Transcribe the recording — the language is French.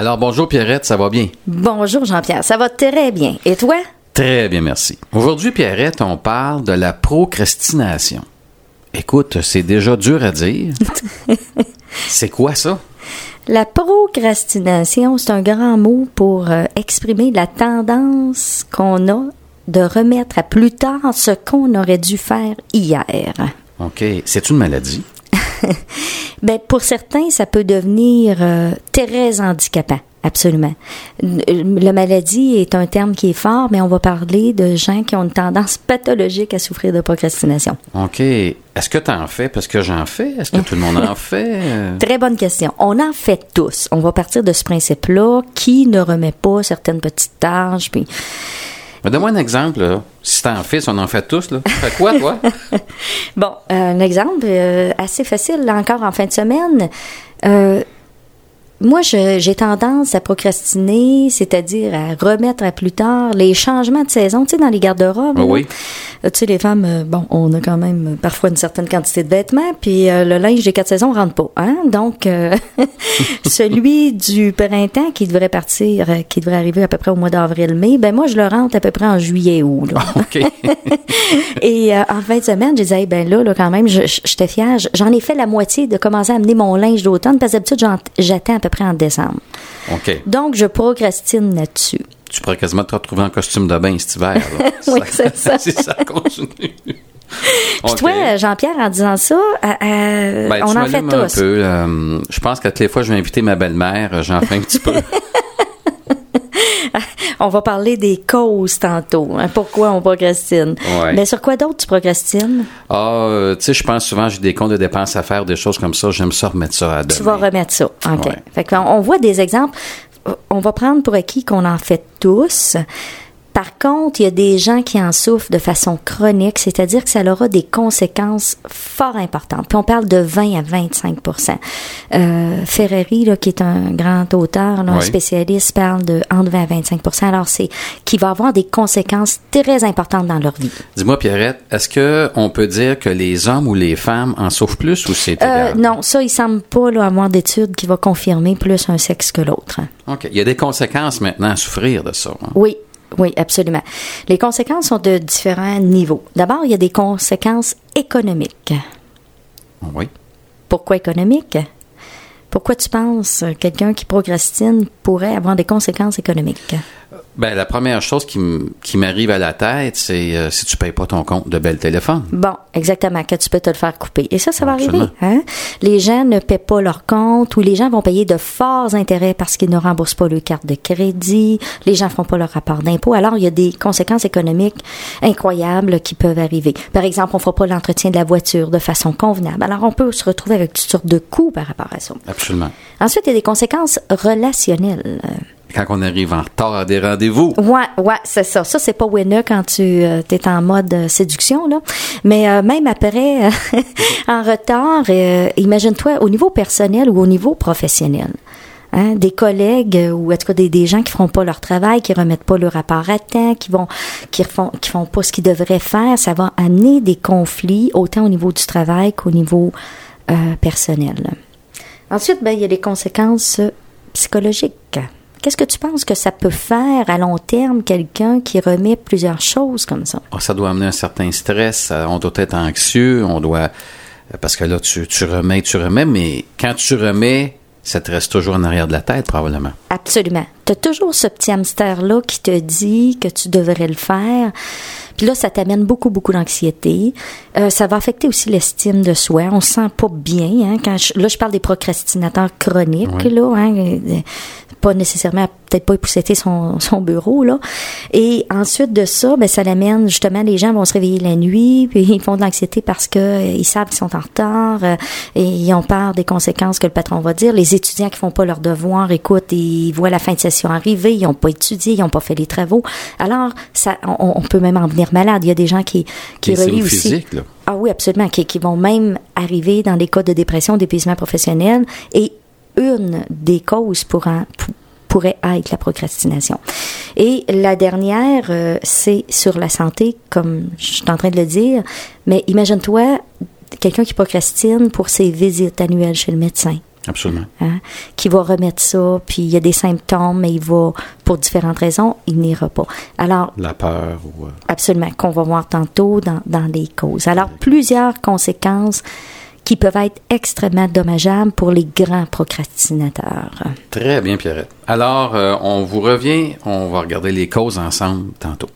Alors bonjour Pierrette, ça va bien? Bonjour Jean-Pierre, ça va très bien. Et toi? Très bien, merci. Aujourd'hui Pierrette, on parle de la procrastination. Écoute, c'est déjà dur à dire. c'est quoi ça? La procrastination, c'est un grand mot pour euh, exprimer la tendance qu'on a de remettre à plus tard ce qu'on aurait dû faire hier. OK. C'est une maladie? ben, pour certains, ça peut devenir euh, très handicapant. Absolument. La maladie est un terme qui est fort, mais on va parler de gens qui ont une tendance pathologique à souffrir de procrastination. OK. Est-ce que tu en fais? Parce que j'en fais? Est-ce que tout le monde en fait? Très bonne question. On en fait tous. On va partir de ce principe-là. Qui ne remet pas certaines petites tâches? Puis Donne-moi un exemple. Là. Si t'en fais, on en fait tous. Là. Fais quoi, toi? bon, un exemple euh, assez facile, là, encore en fin de semaine. Euh, moi, j'ai tendance à procrastiner, c'est-à-dire à remettre à plus tard les changements de saison, tu sais, dans les garde-robes. Ah oui. Tu sais, les femmes, euh, bon, on a quand même parfois une certaine quantité de vêtements, puis euh, le linge des quatre saisons rentre pas, hein? Donc, euh, celui du printemps qui devrait partir, qui devrait arriver à peu près au mois d'avril-mai, ben moi, je le rentre à peu près en juillet-août. Ah, OK. Et en fin de semaine, je disais, ben là, là, quand même, j'étais fière. J'en ai fait la moitié de commencer à amener mon linge d'automne, parce que d'habitude, j'attends à peu près en décembre. OK. Donc, je procrastine là-dessus. Tu pourrais quasiment te retrouver en costume de bain cet hiver. oui, c'est ça. si ça continue. Puis toi, Jean-Pierre, en disant ça, euh, euh, ben, on en fait tous. un peu. euh, je pense que toutes les fois que je vais inviter ma belle-mère, j'en fais un petit peu. On va parler des causes tantôt. hein, pourquoi on procrastine. Ouais. Mais sur quoi d'autre tu procrastines? Ah, euh, tu sais, je pense souvent j'ai des comptes de dépenses à faire, des choses comme ça. J'aime ça remettre ça à demain. Tu vas remettre ça. OK. Ouais. Fait qu'on on voit des exemples. On va prendre pour acquis qu'on en fait tous. Par contre, il y a des gens qui en souffrent de façon chronique, c'est-à-dire que ça aura des conséquences fort importantes. Puis on parle de 20 à 25 euh, Ferreri, là, qui est un grand auteur, là, un spécialiste, parle de entre 20 à 25% Alors, c'est qui va avoir des conséquences très importantes dans leur vie. Dis-moi, Pierrette, est-ce que on peut dire que les hommes ou les femmes en souffrent plus ou c'est Euh, non, ça, il semble pas là, avoir d'études qui va confirmer plus un sexe que l'autre. OK. Il y a des conséquences maintenant à souffrir de ça. hein? Oui, oui, absolument. Les conséquences sont de différents niveaux. D'abord, il y a des conséquences économiques. Oui. Pourquoi économiques? Pourquoi tu penses que quelqu'un qui procrastine pourrait avoir des conséquences économiques? Ben, la première chose qui, m'arrive à la tête, c'est euh, si tu payes pas ton compte de bel téléphone. Bon, exactement, que tu peux te le faire couper. Et ça, ça va Absolument. arriver. Hein? Les gens ne paient pas leur compte ou les gens vont payer de forts intérêts parce qu'ils ne remboursent pas leur carte de crédit. Les gens ne feront pas leur rapport d'impôt. Alors, il y a des conséquences économiques incroyables qui peuvent arriver. Par exemple, on ne fera pas l'entretien de la voiture de façon convenable. Alors, on peut se retrouver avec toutes sortes de coûts par rapport à ça. Absolument. Ensuite, il y a des conséquences relationnelles. Euh, Quand on arrive en retard à des rendez-vous. Ouais, ouais, c'est ça. Ça, c'est pas winner quand tu es en mode euh, séduction, là. Mais euh, même après, euh, en retard, euh, imagine-toi au niveau personnel ou au niveau professionnel. Hein, des collègues euh, ou en tout cas des, gens qui feront pas leur travail, qui remettent pas leur rapport à temps, qui vont qui font qui font pas ce qu'ils devraient faire, ça va amener des conflits autant au niveau du travail qu'au niveau euh, personnel. Ensuite, ben il y a les conséquences euh, psychologiques. Qu'est-ce que tu penses que ça peut faire à long terme quelqu'un qui remet plusieurs choses comme ça? Ah, ça doit amener un certain stress. euh, On doit être anxieux. On doit. euh, Parce que là, tu, tu remets, tu remets, mais quand tu remets, ça te reste toujours en arrière de la tête, probablement. Absolument. Tu as toujours ce petit hamster-là qui te dit que tu devrais le faire. Puis là, ça t'amène beaucoup, beaucoup d'anxiété. Euh, ça va affecter aussi l'estime de soi. On se sent pas bien. Hein, quand je- là, je parle des procrastinateurs chroniques. Là, hein, euh, pas nécessairement à peut-être pas épousseter son, son bureau. Là. Et ensuite de ça, ben, ça l'amène justement, les gens vont se réveiller la nuit, puis ils font de l'anxiété parce que euh, ils savent qu'ils sont en retard euh, et ils ont peur des conséquences que le patron va dire. Les étudiants qui font pas leurs devoirs, écoute, ils voient la fin de session arriver, ils ont pas étudié, ils ont pas fait les travaux. Alors, ça, on, on peut même en venir malade. Il y a des gens qui, qui relient aussi. physiques, là. Ah oui, absolument, qui, qui vont même arriver dans des cas de dépression, d'épuisement professionnel. Et une des causes pourra- pou- pourrait être la procrastination. Et la dernière, euh, c'est sur la santé, comme je suis en train de le dire. Mais imagine-toi quelqu'un qui procrastine pour ses visites annuelles chez le médecin, Absolument. hein, qui va remettre ça, puis il y a des symptômes, mais il va, pour différentes raisons, il n'ira pas. Alors, La peur ou... euh, absolument, qu'on va voir tantôt dans, dans les causes. Alors, plusieurs conséquences qui peuvent être extrêmement dommageables pour les grands procrastinateurs. Très bien, Pierrette. Alors, euh, on vous revient, on va regarder les causes ensemble tantôt.